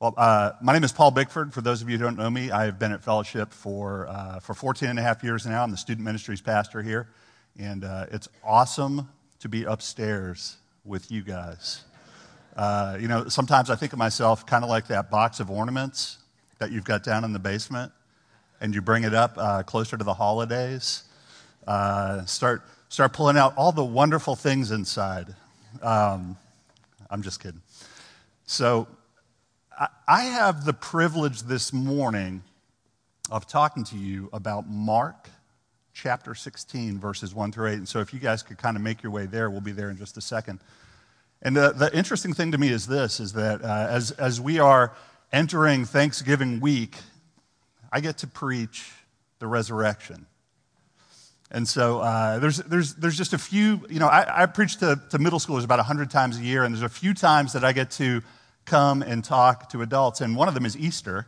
Well, uh, my name is Paul Bickford. For those of you who don't know me, I have been at Fellowship for, uh, for 14 and a half years now. I'm the student ministries pastor here, and uh, it's awesome to be upstairs with you guys. Uh, you know, sometimes I think of myself kind of like that box of ornaments that you've got down in the basement, and you bring it up uh, closer to the holidays. Uh, start, start pulling out all the wonderful things inside. Um, I'm just kidding. So, I have the privilege this morning of talking to you about Mark chapter 16, verses 1 through 8. And so, if you guys could kind of make your way there, we'll be there in just a second. And the, the interesting thing to me is this is that uh, as, as we are entering Thanksgiving week, I get to preach the resurrection. And so uh, there's, there's, there's just a few, you know, I, I preach to, to middle schoolers about 100 times a year, and there's a few times that I get to come and talk to adults, and one of them is Easter.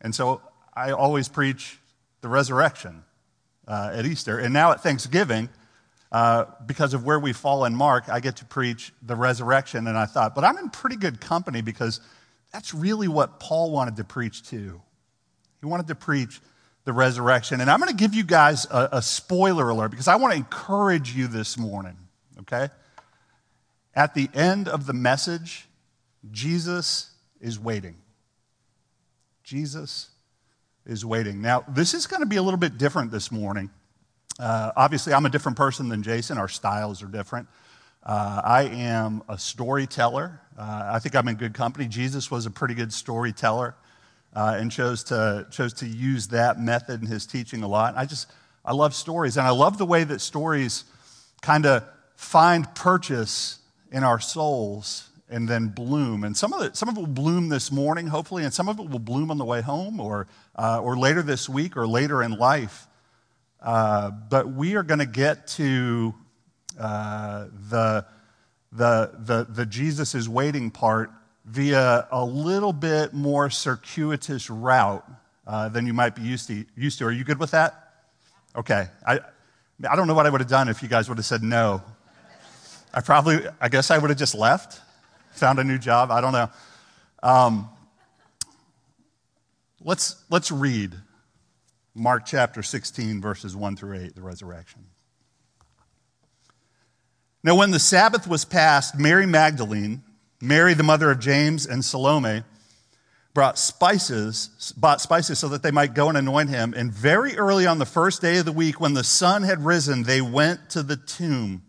And so I always preach the resurrection uh, at Easter. And now at Thanksgiving, uh, because of where we fall in Mark, I get to preach the resurrection. And I thought, but I'm in pretty good company because that's really what Paul wanted to preach too. He wanted to preach the resurrection. And I'm going to give you guys a, a spoiler alert because I want to encourage you this morning, okay? At the end of the message, Jesus is waiting. Jesus is waiting. Now, this is going to be a little bit different this morning. Uh, obviously, I'm a different person than Jason. Our styles are different. Uh, I am a storyteller. Uh, I think I'm in good company. Jesus was a pretty good storyteller uh, and chose to, chose to use that method in his teaching a lot. I just, I love stories. And I love the way that stories kind of find purchase in our souls and then bloom. And some of it, some of it will bloom this morning, hopefully, and some of it will bloom on the way home or, uh, or later this week or later in life. Uh, but we are going to get to uh, the, the, the, the Jesus is waiting part via a little bit more circuitous route uh, than you might be used to, used to. Are you good with that? Okay. I, I don't know what I would have done if you guys would have said no. I probably, I guess I would have just left found a new job. I don't know. Um, let's, let's read Mark chapter 16, verses 1 through 8, the resurrection. Now, when the Sabbath was passed, Mary Magdalene, Mary, the mother of James, and Salome brought spices, bought spices so that they might go and anoint him. And very early on the first day of the week, when the sun had risen, they went to the tomb.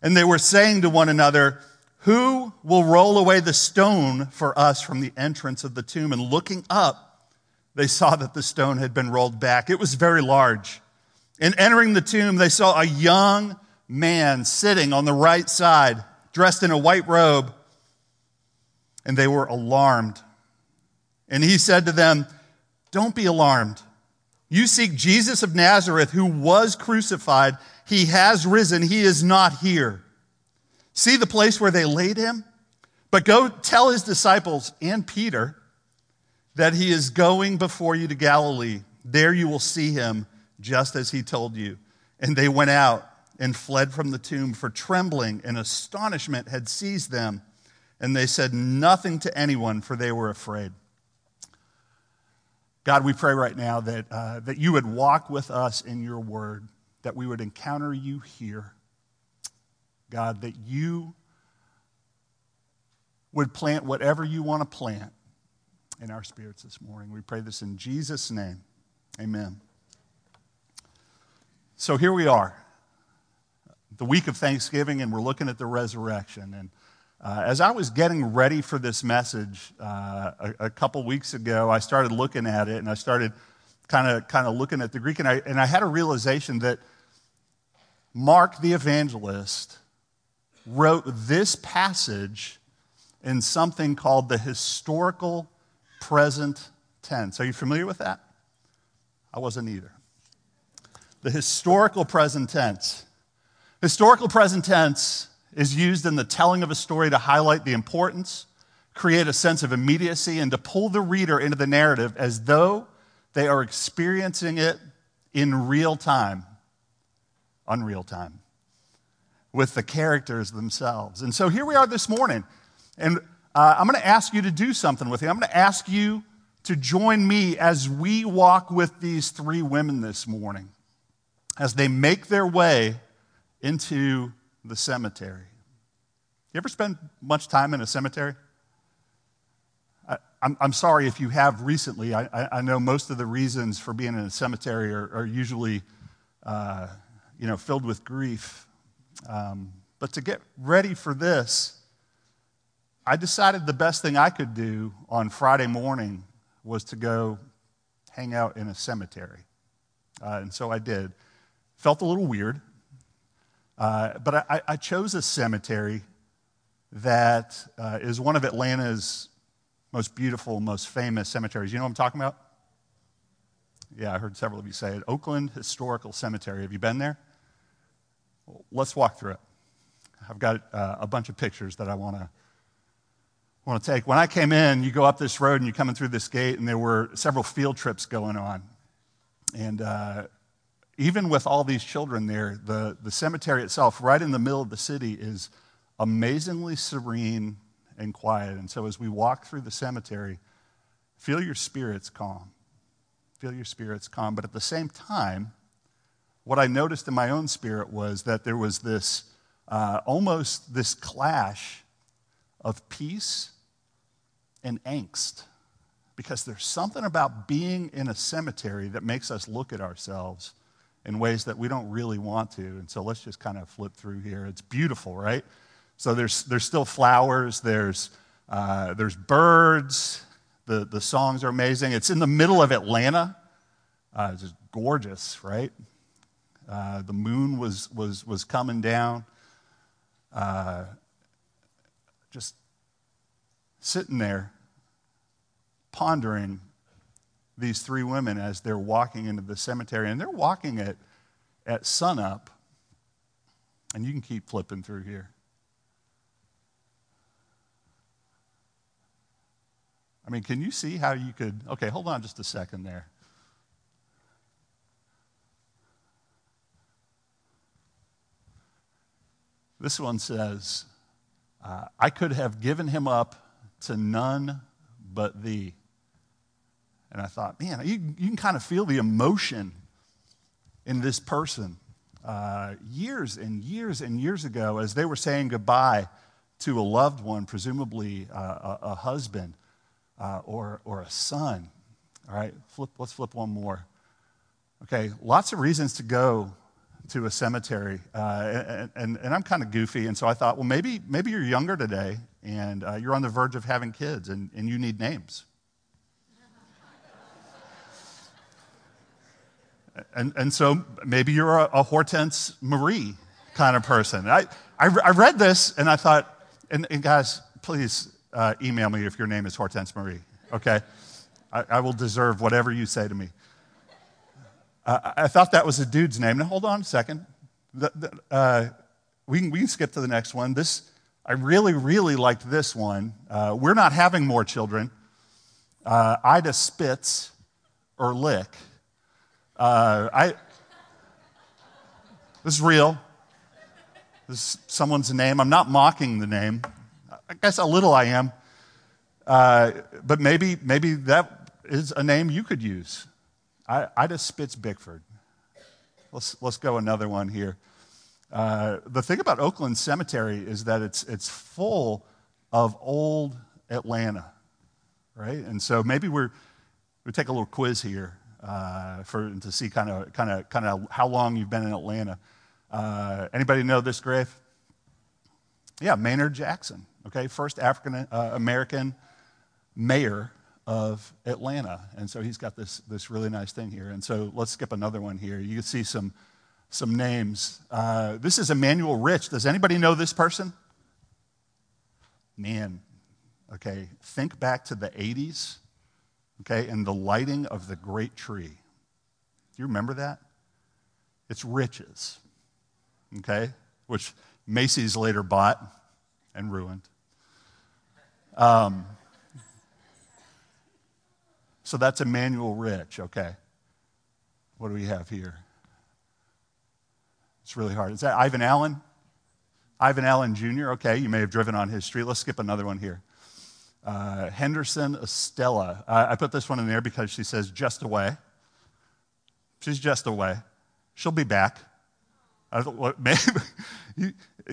And they were saying to one another, who will roll away the stone for us from the entrance of the tomb? And looking up, they saw that the stone had been rolled back. It was very large. And entering the tomb, they saw a young man sitting on the right side, dressed in a white robe, and they were alarmed. And he said to them, Don't be alarmed. You seek Jesus of Nazareth, who was crucified. He has risen. He is not here. See the place where they laid him? But go tell his disciples and Peter that he is going before you to Galilee. There you will see him just as he told you. And they went out and fled from the tomb, for trembling and astonishment had seized them. And they said nothing to anyone, for they were afraid. God, we pray right now that, uh, that you would walk with us in your word, that we would encounter you here God, that you would plant whatever you want to plant in our spirits this morning. We pray this in Jesus' name. Amen. So here we are, the week of Thanksgiving, and we're looking at the resurrection. And uh, as I was getting ready for this message uh, a, a, couple weeks ago, I started looking at it and I started kind of kind of looking at the Greek, and I, and I had a realization that Mark the evangelist wrote this passage in something called the historical present tense. Are you familiar with that? I wasn't either. The historical present tense. Historical present tense is used in the telling of a story to highlight the importance, create a sense of immediacy, and to pull the reader into the narrative as though they are experiencing it in real time, unreal time with the characters themselves. And so here we are this morning. And uh, I'm going to ask you to do something with you. I'm going to ask you to join me as we walk with these three women this morning as they make their way into the cemetery. You ever spend much time in a cemetery? I, am sorry if you have recently. I, I, know most of the reasons for being in a cemetery are, are usually, uh, you know, filled with grief. Um, but to get ready for this, I decided the best thing I could do on Friday morning was to go hang out in a cemetery. Uh, and so I did. Felt a little weird, uh, but I, I, chose a cemetery that uh, is one of Atlanta's most beautiful, most famous cemeteries. You know what I'm talking about? Yeah, I heard several of you say it. Oakland Historical Cemetery. Have you been there? Let's walk through it. I've got uh, a bunch of pictures that I want to want to take. When I came in, you go up this road and you're coming through this gate, and there were several field trips going on. And uh, even with all these children there, the, the cemetery itself, right in the middle of the city, is amazingly serene and quiet. And so as we walk through the cemetery, feel your spirits calm. Feel your spirits calm. But at the same time, what I noticed in my own spirit was that there was this uh, almost this clash of peace and angst. Because there's something about being in a cemetery that makes us look at ourselves in ways that we don't really want to. And so let's just kind of flip through here. It's beautiful, right? So there's, there's still flowers, there's, uh, there's birds, the, the songs are amazing. It's in the middle of Atlanta. Uh, it's just gorgeous, right? Uh, the moon was, was, was coming down. Uh, just sitting there pondering these three women as they're walking into the cemetery. And they're walking at, at sunup. And you can keep flipping through here. I mean, can you see how you could? Okay, hold on just a second there. This one says, uh, I could have given him up to none but thee. And I thought, man, you, you can kind of feel the emotion in this person. Uh, years and years and years ago, as they were saying goodbye to a loved one, presumably uh, a, a, husband uh, or, or a son. All right, flip, let's flip one more. Okay, lots of reasons to go to a cemetery. Uh, and, and, I'm kind of goofy, and so I thought, well, maybe, maybe you're younger today and uh, you're on the verge of having kids and, and you need names. and, and so maybe you're a, a, Hortense Marie kind of person. I, I, I read this and I thought, and, and guys, please uh, email me if your name is Hortense Marie, okay? I, I will deserve whatever you say to me. Uh, I thought that was a dude's name. Now, hold on a second. The, the, uh, we, can, we can skip to the next one. This, I really, really liked this one. Uh, we're not having more children. Uh, Ida Spitz or Lick. Uh, I, this is real. This is someone's name. I'm not mocking the name. I guess a little I am. Uh, but maybe, maybe that is a name you could use. I, Ida Spitz Bickford. Let's, let's go another one here. Uh, the thing about Oakland Cemetery is that it's, it's full of old Atlanta, right? And so maybe we're, we take a little quiz here uh, for, to see kind of, kind of, kind of how long you've been in Atlanta. Uh, anybody know this grave? Yeah, Maynard Jackson, okay? First African uh, American mayor of Atlanta. And so he's got this, this really nice thing here. And so let's skip another one here. You can see some, some names. Uh, this is Emmanuel Rich. Does anybody know this person? Man, okay, think back to the 80s, okay, and the lighting of the great tree. Do you remember that? It's Rich's, okay, which Macy's later bought and ruined. Um, so that's Emmanuel Rich, okay. What do we have here? It's really hard. Is that Ivan Allen? Ivan Allen Jr., okay, you may have driven on his street. Let's skip another one here. Uh, Henderson Estella. I put this one in there because she says just away. She's just away. She'll be back. I, thought, maybe,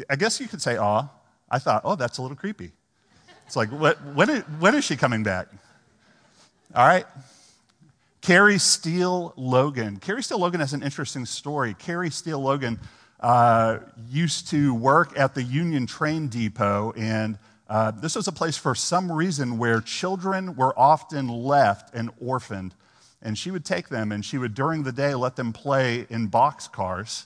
I guess you could say, aw. I thought, oh, that's a little creepy. It's like, what, when, is, when is she coming back? All right. Carrie Steele Logan. Carrie Steele Logan has an interesting story. Carrie Steele Logan uh, used to work at the Union Train Depot, and uh, this was a place for some reason where children were often left and orphaned. And she would take them and she would, during the day, let them play in box cars.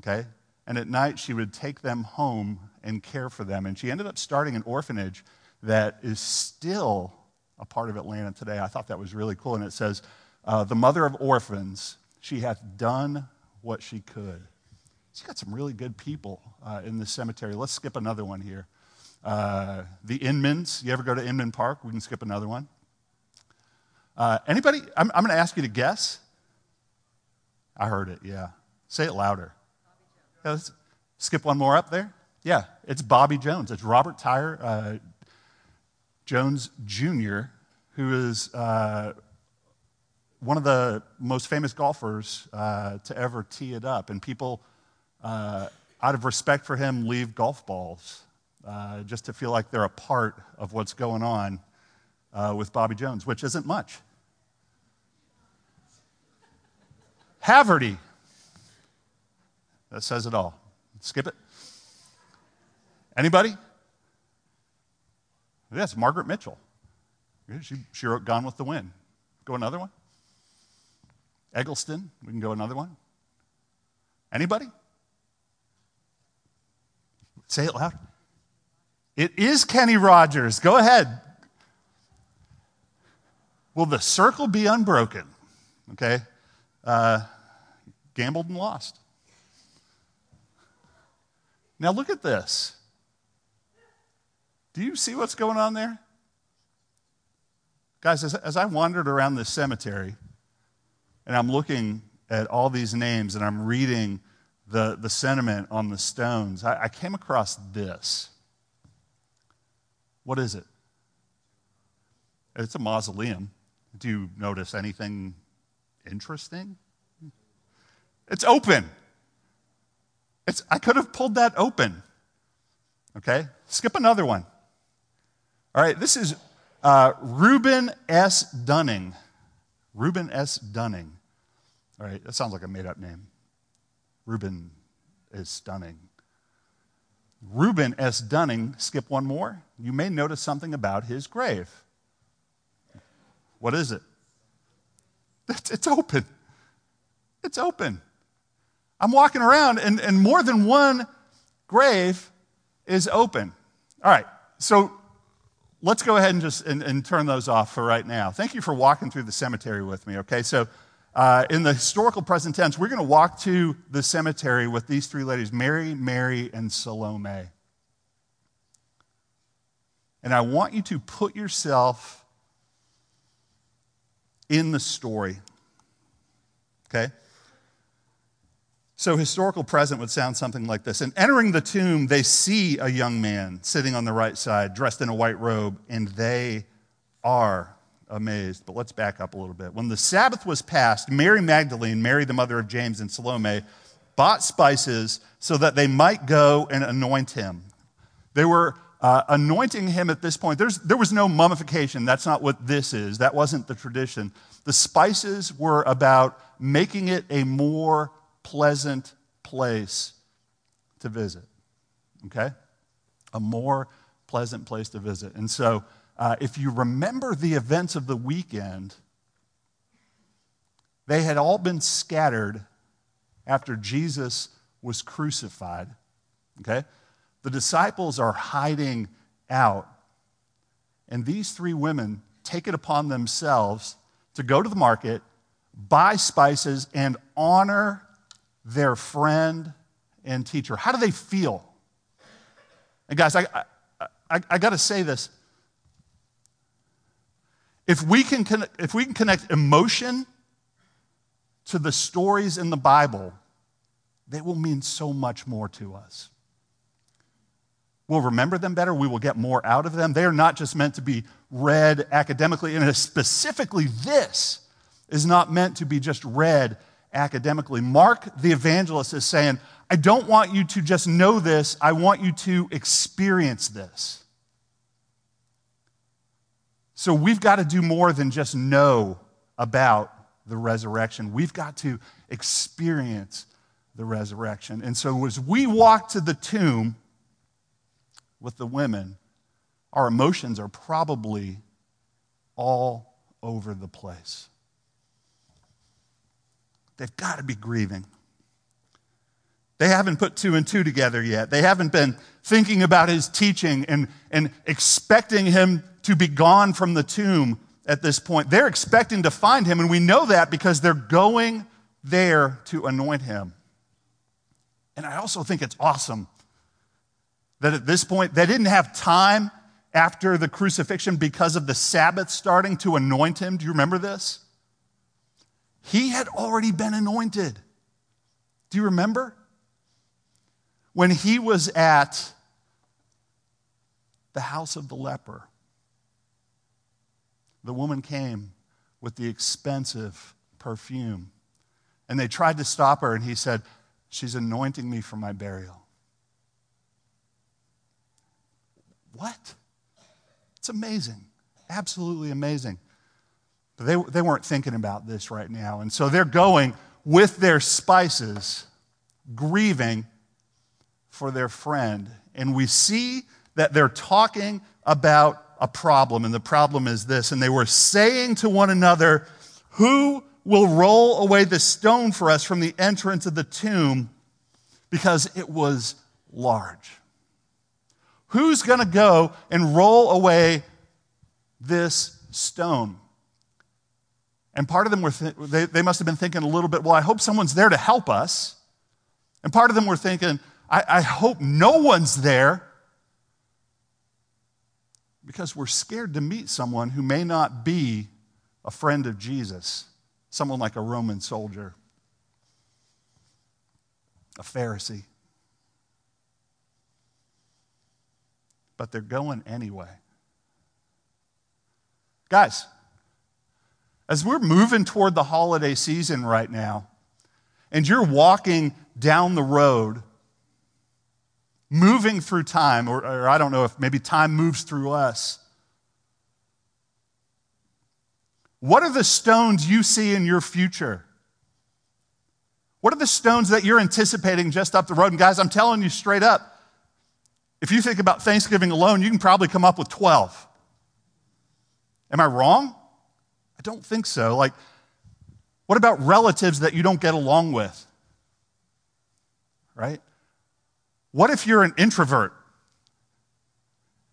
Okay? And at night, she would take them home and care for them. And she ended up starting an orphanage that is still a part of Atlanta today. I thought that was really cool. And it says, uh, The mother of orphans, she hath done what she could. She's got some really good people uh, in this cemetery. Let's skip another one here. Uh, the Inmans, you ever go to Inman Park? We can skip another one. Uh, anybody? I'm, I'm going to ask you to guess. I heard it, yeah. Say it louder. Yeah, skip one more up there. Yeah, it's Bobby Jones. It's Robert Tyre uh, Jones Jr., who is uh, one of the most famous golfers uh, to ever tee it up. And people, uh, out of respect for him, leave golf balls uh, just to feel like they're a part of what's going on uh, with Bobby Jones, which isn't much. Haverty. That says it all. Skip it. Anybody? Yes, Margaret Mitchell. She, she wrote Gone with the Wind. Go another one. Eggleston. We can go another one. Anybody? Say it loud. It is Kenny Rogers. Go ahead. Will the circle be unbroken? Okay. Uh, gambled and lost. Now look at this. Do you see what's going on there? Guys, as, as I wandered around this cemetery and I'm looking at all these names and I'm reading the, the sentiment on the stones, I, I came across this. What is it? It's a mausoleum. Do you notice anything interesting? It's open. It's, I could have pulled that open. Okay? Skip another one. All right, this is uh, Reuben S. Dunning. Reuben S. Dunning. All right, that sounds like a made up name. Reuben is stunning. Reuben S. Dunning, skip one more. You may notice something about his grave. What is it? It's, it's open. It's open. I'm walking around, and, and more than one grave is open. All right, so let's go ahead and just and, and turn those off for right now. Thank you for walking through the cemetery with me, okay? So, uh, in the historical present tense, we're going to walk to the cemetery with these three ladies Mary, Mary, and Salome. And I want you to put yourself in the story. Okay? So, historical present would sound something like this. And entering the tomb, they see a young man sitting on the right side, dressed in a white robe, and they are amazed. But let's back up a little bit. When the Sabbath was passed, Mary Magdalene, Mary the mother of James and Salome, bought spices so that they might go and anoint him. They were uh, anointing him at this point. There's, there was no mummification. That's not what this is. That wasn't the tradition. The spices were about making it a more pleasant place to visit. Okay? A more pleasant place to visit. And so, uh, if you remember the events of the weekend, they had all been scattered after Jesus was crucified. Okay? The disciples are hiding out. And these three women take it upon themselves to go to the market, buy spices, and honor their friend and teacher. How do they feel? And guys, I, I, I, I got to say this. If we, can if we can connect emotion to the stories in the Bible, they will mean so much more to us. We'll remember them better. We will get more out of them. They are not just meant to be read academically, and specifically, this is not meant to be just read academically. Mark the evangelist is saying, I don't want you to just know this, I want you to experience this. So we've got to do more than just know about the resurrection. We've got to experience the resurrection. And so as we walk to the tomb with the women, our emotions are probably all over the place. They've got to be grieving. They haven't put two and two together yet. They haven't been thinking about his teaching and, and expecting him to be gone from the tomb at this point. They're expecting to find him, and we know that because they're going there to anoint him. And I also think it's awesome that at this point, they didn't have time after the crucifixion because of the Sabbath starting to anoint him. Do you remember this? He had already been anointed. Do you remember? When he was at the house of the leper, the woman came with the expensive perfume. And they tried to stop her, and he said, She's anointing me for my burial. What? It's amazing. Absolutely amazing. But they, they weren't thinking about this right now. And so they're going with their spices, grieving for their friend. And we see that they're talking about a problem. And the problem is this. And they were saying to one another, Who will roll away the stone for us from the entrance of the tomb? Because it was large. Who's going to go and roll away this stone? And part of them were, th- they, they must have been thinking a little bit, well, I hope someone's there to help us. And part of them were thinking, I, I hope no one's there because we're scared to meet someone who may not be a friend of Jesus, someone like a Roman soldier, a Pharisee. But they're going anyway. Guys, as we're moving toward the holiday season right now, and you're walking down the road, moving through time, or, or, I don't know if maybe time moves through us. What are the stones you see in your future? What are the stones that you're anticipating just up the road? And guys, I'm telling you straight up, if you think about Thanksgiving alone, you can probably come up with 12. Am I wrong? Don't think so. Like, what about relatives that you don't get along with? Right? What if you're an introvert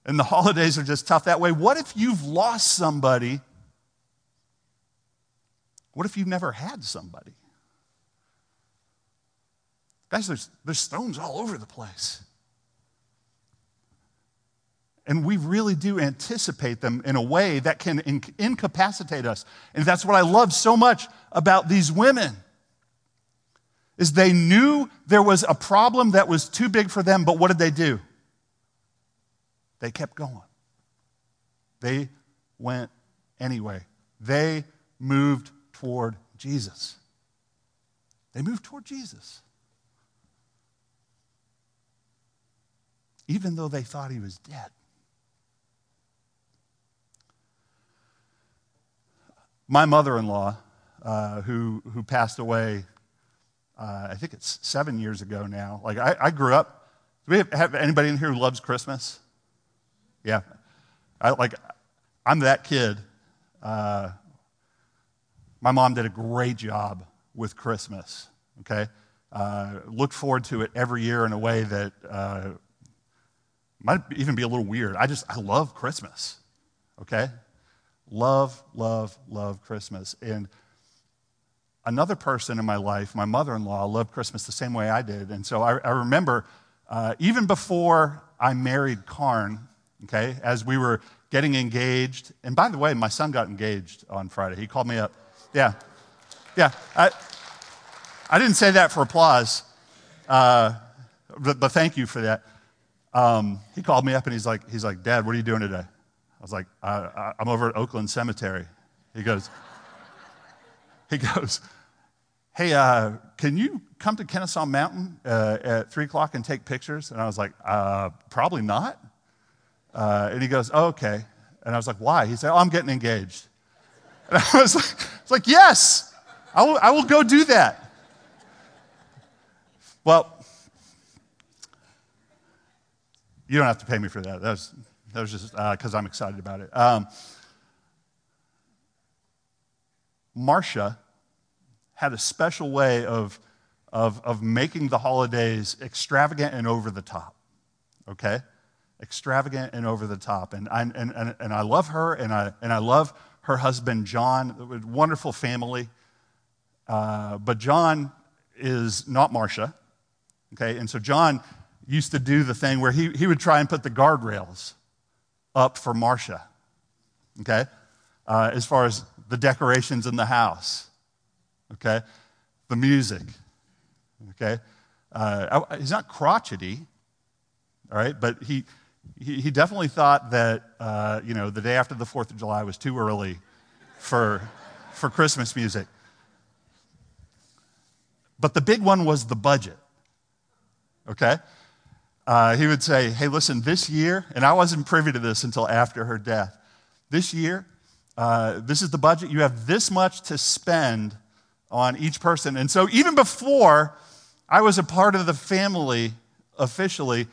and the holidays are just tough that way? What if you've lost somebody? What if you've never had somebody? Guys, there's, there's stones all over the place. And we really do anticipate them in a way that can incapacitate us. And that's what I love so much about these women is they knew there was a problem that was too big for them, but what did they do? They kept going. They went anyway. They moved toward Jesus. They moved toward Jesus. Even though they thought he was dead. My mother in law, uh, who, who passed away, uh, I think it's seven years ago now. Like, I, I grew up. Do we have, have, anybody in here who loves Christmas? Yeah. I, like, I'm that kid. Uh, my mom did a great job with Christmas, okay? Uh, look forward to it every year in a way that uh, might even be a little weird. I just, I love Christmas, okay? Love, love, love Christmas. And another person in my life, my mother in law, loved Christmas the same way I did. And so I, I remember uh, even before I married Karn, okay, as we were getting engaged, and by the way, my son got engaged on Friday. He called me up. Yeah. Yeah. I, I didn't say that for applause, uh, but, but thank you for that. um, he called me up and he's like, he's like, Dad, what are you doing today? I was like, I, am over at Oakland Cemetery. He goes, he goes, hey, uh, can you come to Kennesaw Mountain uh, at 3 o'clock and take pictures? And I was like, uh, probably not. Uh, and he goes, oh, okay. And I was like, why? He said, oh, I'm getting engaged. And I was like, I was like yes, I will, I will go do that. Well, you don't have to pay me for that. That was, that was just because uh, I'm excited about it. Um, Marcia had a special way of, of, of making the holidays extravagant and over the top, okay? Extravagant and over the top. And I, and, and, and I love her, and I, and I love her husband, John, wonderful family. Uh, but John is not Marcia, okay? And so John used to do the thing where he, he would try and put the guardrails up for Marcia, okay? Uh, as far as the decorations in the house okay? The music, okay? Uh, he's not crotchety, all right? But he, he, he definitely thought that, uh, you know, the day after the 4th of July was too early for, for Christmas music. But the big one was the budget, okay? Uh, he would say, hey, listen, this year, and I wasn't privy to this until after her death, this year, uh, this is the budget. You have this much to spend on each person. And so, even before I was a part of the family officially,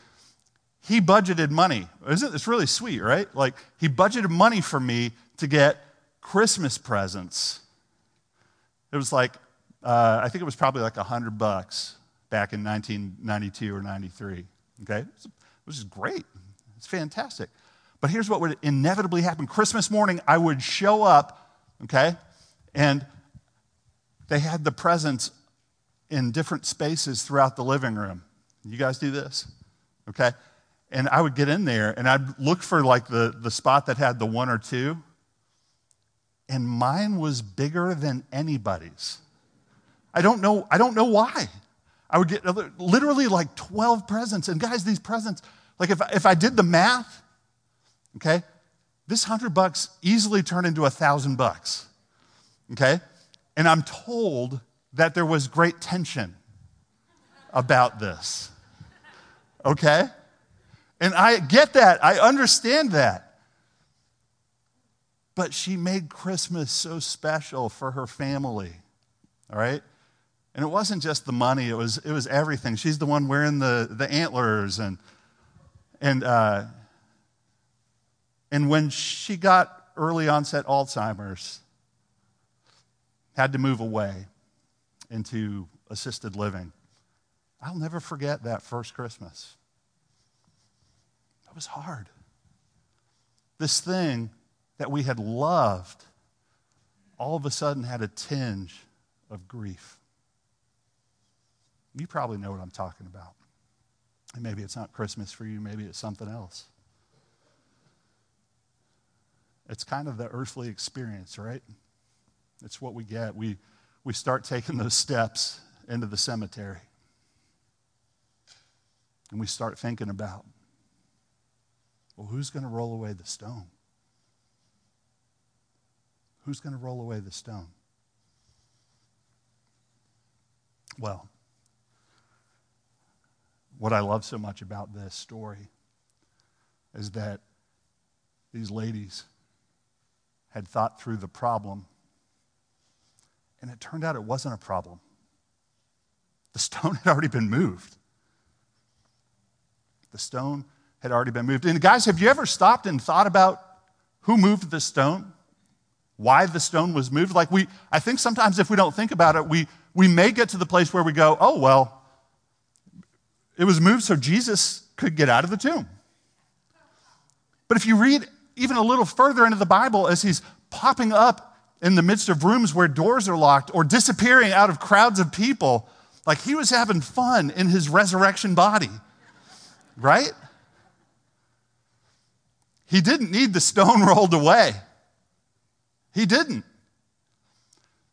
he budgeted money. Isn't this really sweet, right? Like, he budgeted money for me to get Christmas presents. It was like, uh, I think it was probably like a 100 bucks back in 1992 or 93. Okay? Which is great. It's fantastic. But here's what would inevitably happen Christmas morning, I would show up, okay? And they had the presents in different spaces throughout the living room. You guys do this? Okay? And I would get in there and I'd look for like the, the spot that had the one or two. And mine was bigger than anybody's. I don't know, I don't know why. I would get literally like 12 presents. And guys, these presents, like if, if I did the math, okay, this hundred bucks easily turned into a thousand bucks. Okay? And I'm told that there was great tension about this. Okay? And I get that. I understand that. But she made Christmas so special for her family. All right? And it wasn't just the money, it was, it was everything. She's the one wearing the, the antlers. And, and, uh, and when she got early onset Alzheimer's, had to move away into assisted living. I'll never forget that first Christmas. It was hard. This thing that we had loved all of a sudden had a tinge of grief. You probably know what I'm talking about. And maybe it's not Christmas for you, maybe it's something else. It's kind of the earthly experience, right? It's what we get. We, we start taking those steps into the cemetery. And we start thinking about, well, who's going to roll away the stone? Who's going to roll away the stone? Well, what I love so much about this story is that these ladies had thought through the problem and it turned out it wasn't a problem. The stone had already been moved. The stone had already been moved. And guys, have you ever stopped and thought about who moved the stone? Why the stone was moved? Like we, I think sometimes if we don't think about it, we, we may get to the place where we go, oh, well, it was moved so Jesus could get out of the tomb. But if you read even a little further into the Bible as he's popping up in the midst of rooms where doors are locked or disappearing out of crowds of people. Like he was having fun in his resurrection body, right? He didn't need the stone rolled away. He didn't.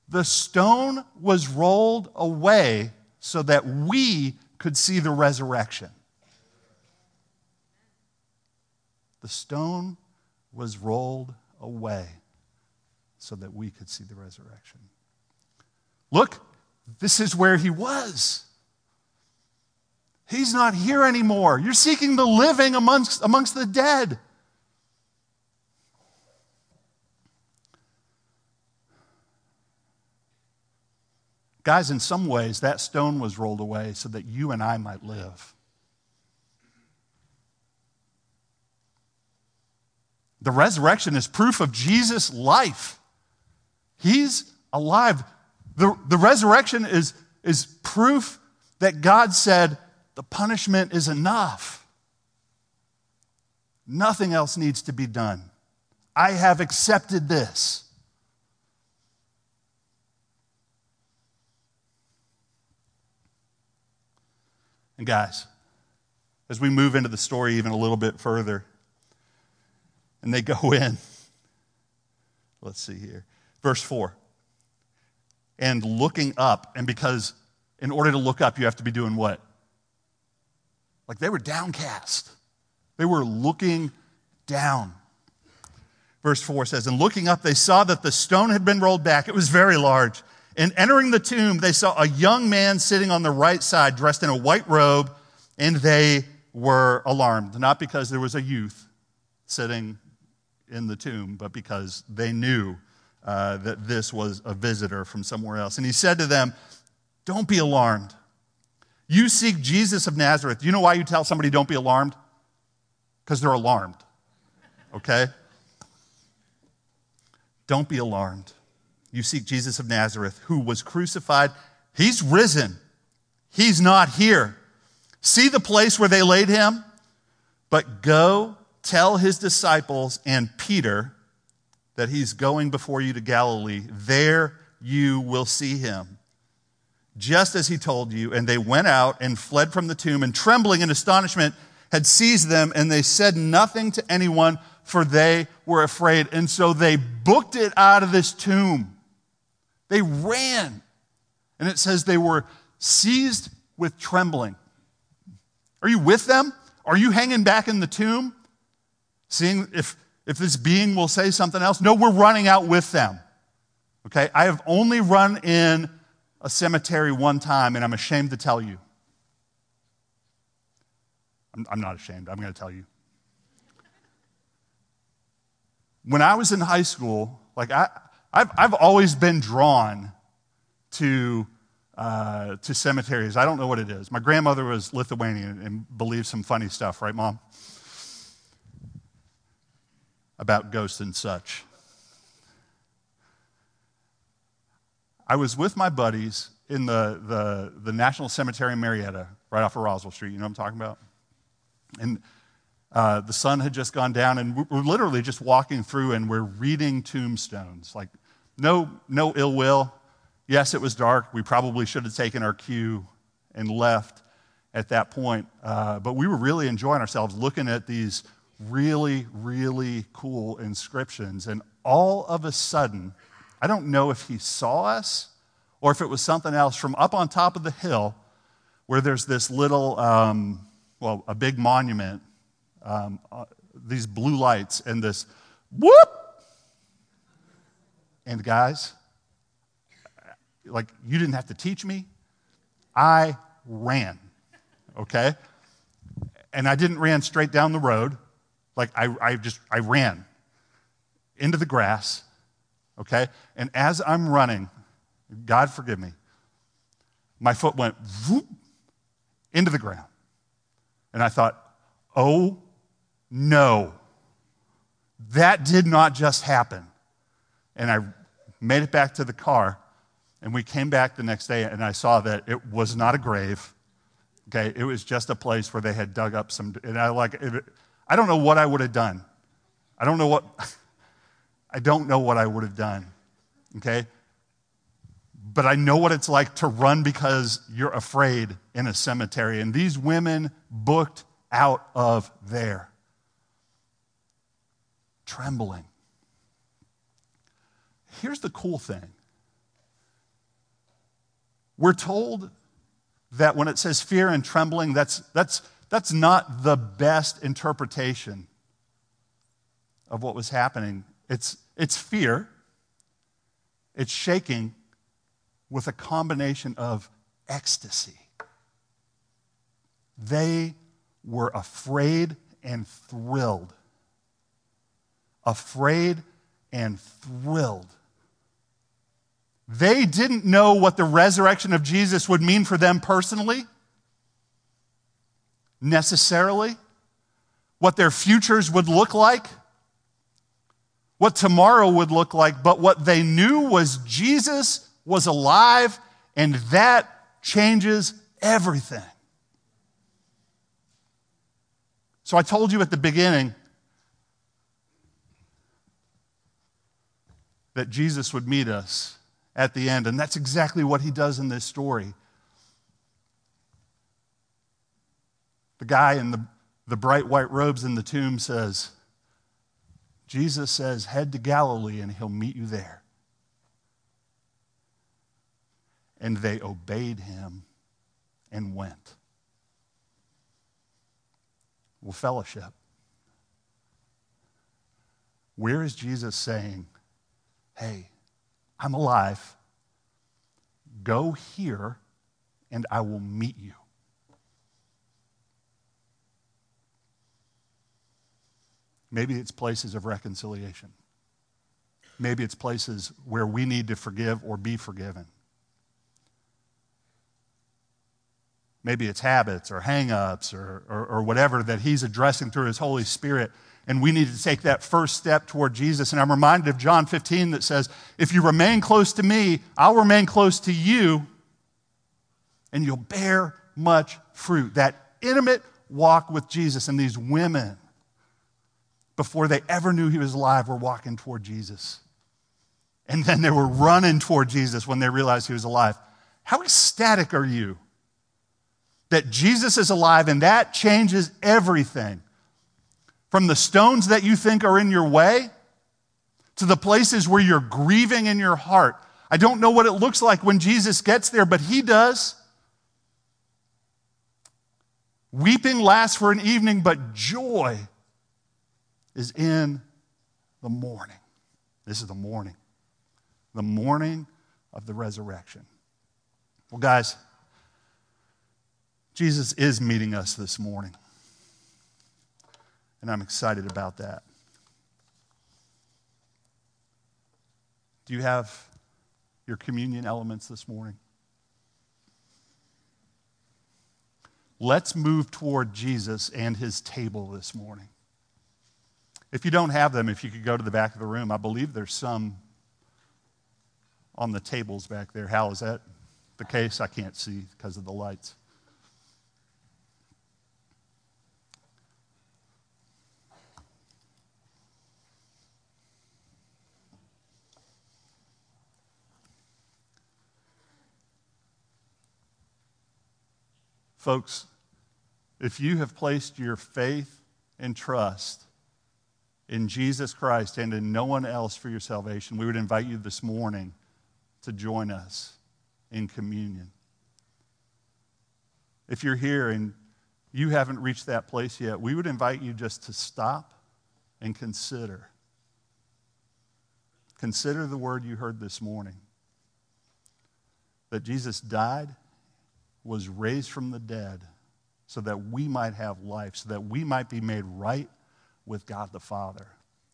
The stone was rolled away so that we could see the resurrection. the stone was rolled away so that we could see the resurrection. Look, this is where he was. He's not here anymore. You're seeking the living amongst, amongst the dead. Guys, in some ways, that stone was rolled away so that you and I might live. The resurrection is proof of Jesus' life. He's alive. The, the resurrection is, is proof that God said the punishment is enough. Nothing else needs to be done. I have accepted this. And guys, as we move into the story even a little bit further, and they go in, let's see here. Verse 4. And looking up, and because in order to look up, you have to be doing what? Like they were downcast. They were looking down. Verse 4 says, And looking up, they saw that the stone had been rolled back. It was very large. And entering the tomb, they saw a young man sitting on the right side, dressed in a white robe, and they were alarmed. Not because there was a youth sitting in the tomb, but because they knew uh, that this was a visitor from somewhere else. And he said to them, Don't be alarmed. You seek Jesus of Nazareth. You know why you tell somebody don't be alarmed? Because they're alarmed. Okay? Don't be alarmed you seek Jesus of Nazareth, who was crucified. He's risen. He's not here. See the place where they laid him? But go tell his disciples and Peter that he's going before you to Galilee. There you will see him. Just as he told you. And they went out and fled from the tomb, and trembling in astonishment had seized them, and they said nothing to anyone, for they were afraid. And so they booked it out of this tomb. They ran. And it says they were seized with trembling. Are you with them? Are you hanging back in the tomb? Seeing if, if this being will say something else? No, we're running out with them. Okay? I have only run in a cemetery one time, and I'm ashamed to tell you. I'm, I'm not ashamed, I'm going to tell you. When I was in high school, like I, I've, I've always been drawn to, uh, to cemeteries. I don't know what it is. My grandmother was Lithuanian and believed some funny stuff, right, Mom? About ghosts and such. I was with my buddies in the, the, the National Cemetery in Marietta, right off of Roswell Street. You know what I'm talking about? And uh, the sun had just gone down, and we're literally just walking through and we're reading tombstones, like no, no ill will. Yes, it was dark. We probably should have taken our cue and left at that point. Uh, but we were really enjoying ourselves looking at these really, really cool inscriptions. And all of a sudden, I don't know if he saw us or if it was something else from up on top of the hill where there's this little, um, well, a big monument, um, uh, these blue lights, and this whoop and guys, like you didn't have to teach me. I ran, okay? And I didn't ran straight down the road. Like I, I just, I ran into the grass, okay? And as I'm running, God forgive me, my foot went whoop, into the ground. And I thought, oh no, that did not just happen. And I made it back to the car, and we came back the next day, and I saw that it was not a grave. Okay, it was just a place where they had dug up some. And I like, it, I don't know what I would have done. I don't know what. I don't know what I would have done. Okay, but I know what it's like to run because you're afraid in a cemetery. And these women booked out of there, trembling. Here's the cool thing we're told that when it says fear and trembling, that's, that's, that's not the best interpretation of what was happening. It's, it's fear, it's shaking with a combination of ecstasy. They were afraid and thrilled. Afraid and thrilled. They didn't know what the resurrection of Jesus would mean for them personally, necessarily, what their futures would look like, what tomorrow would look like, but what they knew was Jesus was alive, and that changes everything. So I told you at the beginning that Jesus would meet us at the end, and that's exactly what he does in this story. The guy in the, the bright white robes in the tomb says, Jesus says, Head to Galilee and he'll meet you there. And they obeyed him and went. Well, fellowship. Where is Jesus saying, Hey, I'm alive. Go here and I will meet you. Maybe it's places of reconciliation. Maybe it's places where we need to forgive or be forgiven. Maybe it's habits or hangups or, or, or whatever that he's addressing through his Holy Spirit. And we need to take that first step toward Jesus. And I'm reminded of John 15 that says, If you remain close to me, I'll remain close to you, and you'll bear much fruit. That intimate walk with Jesus. And these women, before they ever knew he was alive, were walking toward Jesus. And then they were running toward Jesus when they realized he was alive. How ecstatic are you that Jesus is alive, and that changes everything. From the stones that you think are in your way to the places where you're grieving in your heart. I don't know what it looks like when Jesus gets there, but he does. Weeping lasts for an evening, but joy is in the morning. This is the morning, the morning of the resurrection. Well, guys, Jesus is meeting us this morning. And I'm excited about that. Do you have your communion elements this morning? Let's move toward Jesus and his table this morning. If you don't have them, if you could go to the back of the room, I believe there's some on the tables back there. Hal, is that the case? I can't see because of the lights. Folks, if you have placed your faith and trust in Jesus Christ and in no one else for your salvation, we would invite you this morning to join us in communion. If you're here and you haven't reached that place yet, we would invite you just to stop and consider. Consider the word you heard this morning that Jesus died was raised from the dead so that we might have life, so that we might be made right with God the Father.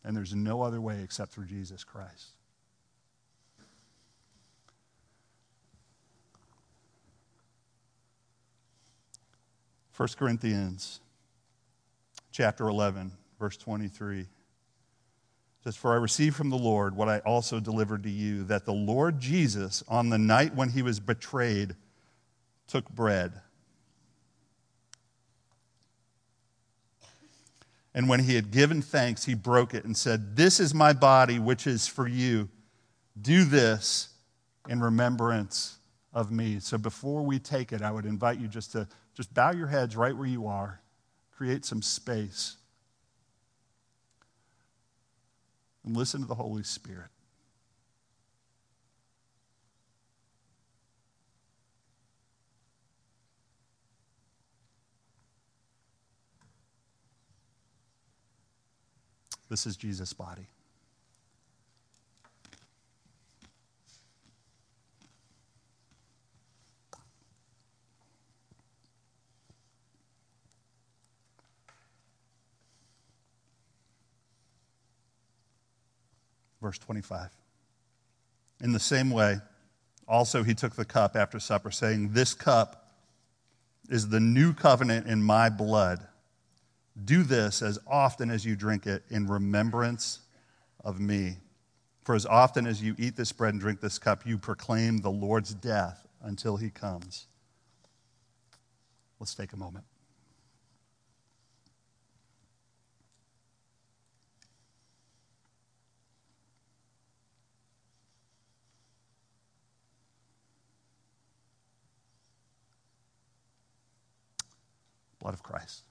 And there's no other way except through Jesus Christ. First Corinthians chapter 11, verse 23 says, For I received from the Lord what I also delivered to you, that the Lord Jesus, on the night when he was betrayed, took bread. And when he had given thanks, he broke it and said, This is my body, which is for you. Do this in remembrance of me. So before we take it, I would invite you just to just bow your heads right where you are, create some space, and listen to the Holy Spirit. This is Jesus' body. Verse 25. In the same way, also he took the cup after supper, saying, This cup is the new covenant in my blood. Do this as often as you drink it in remembrance of me. For as often as you eat this bread and drink this cup, you proclaim the Lord's death until he comes. Let's take a moment. Blood of Christ.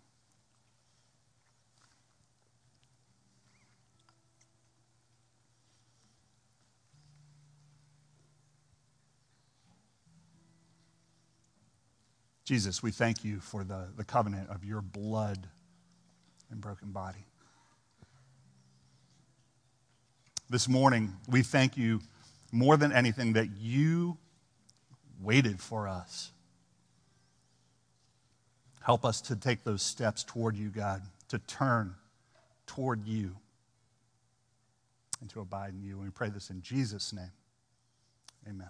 Jesus, we thank you for the, the covenant of your blood and broken body. This morning, we thank you more than anything that you waited for us. Help us to take those steps toward you, God, to turn toward you and to abide in you. And we pray this in Jesus' name. Amen.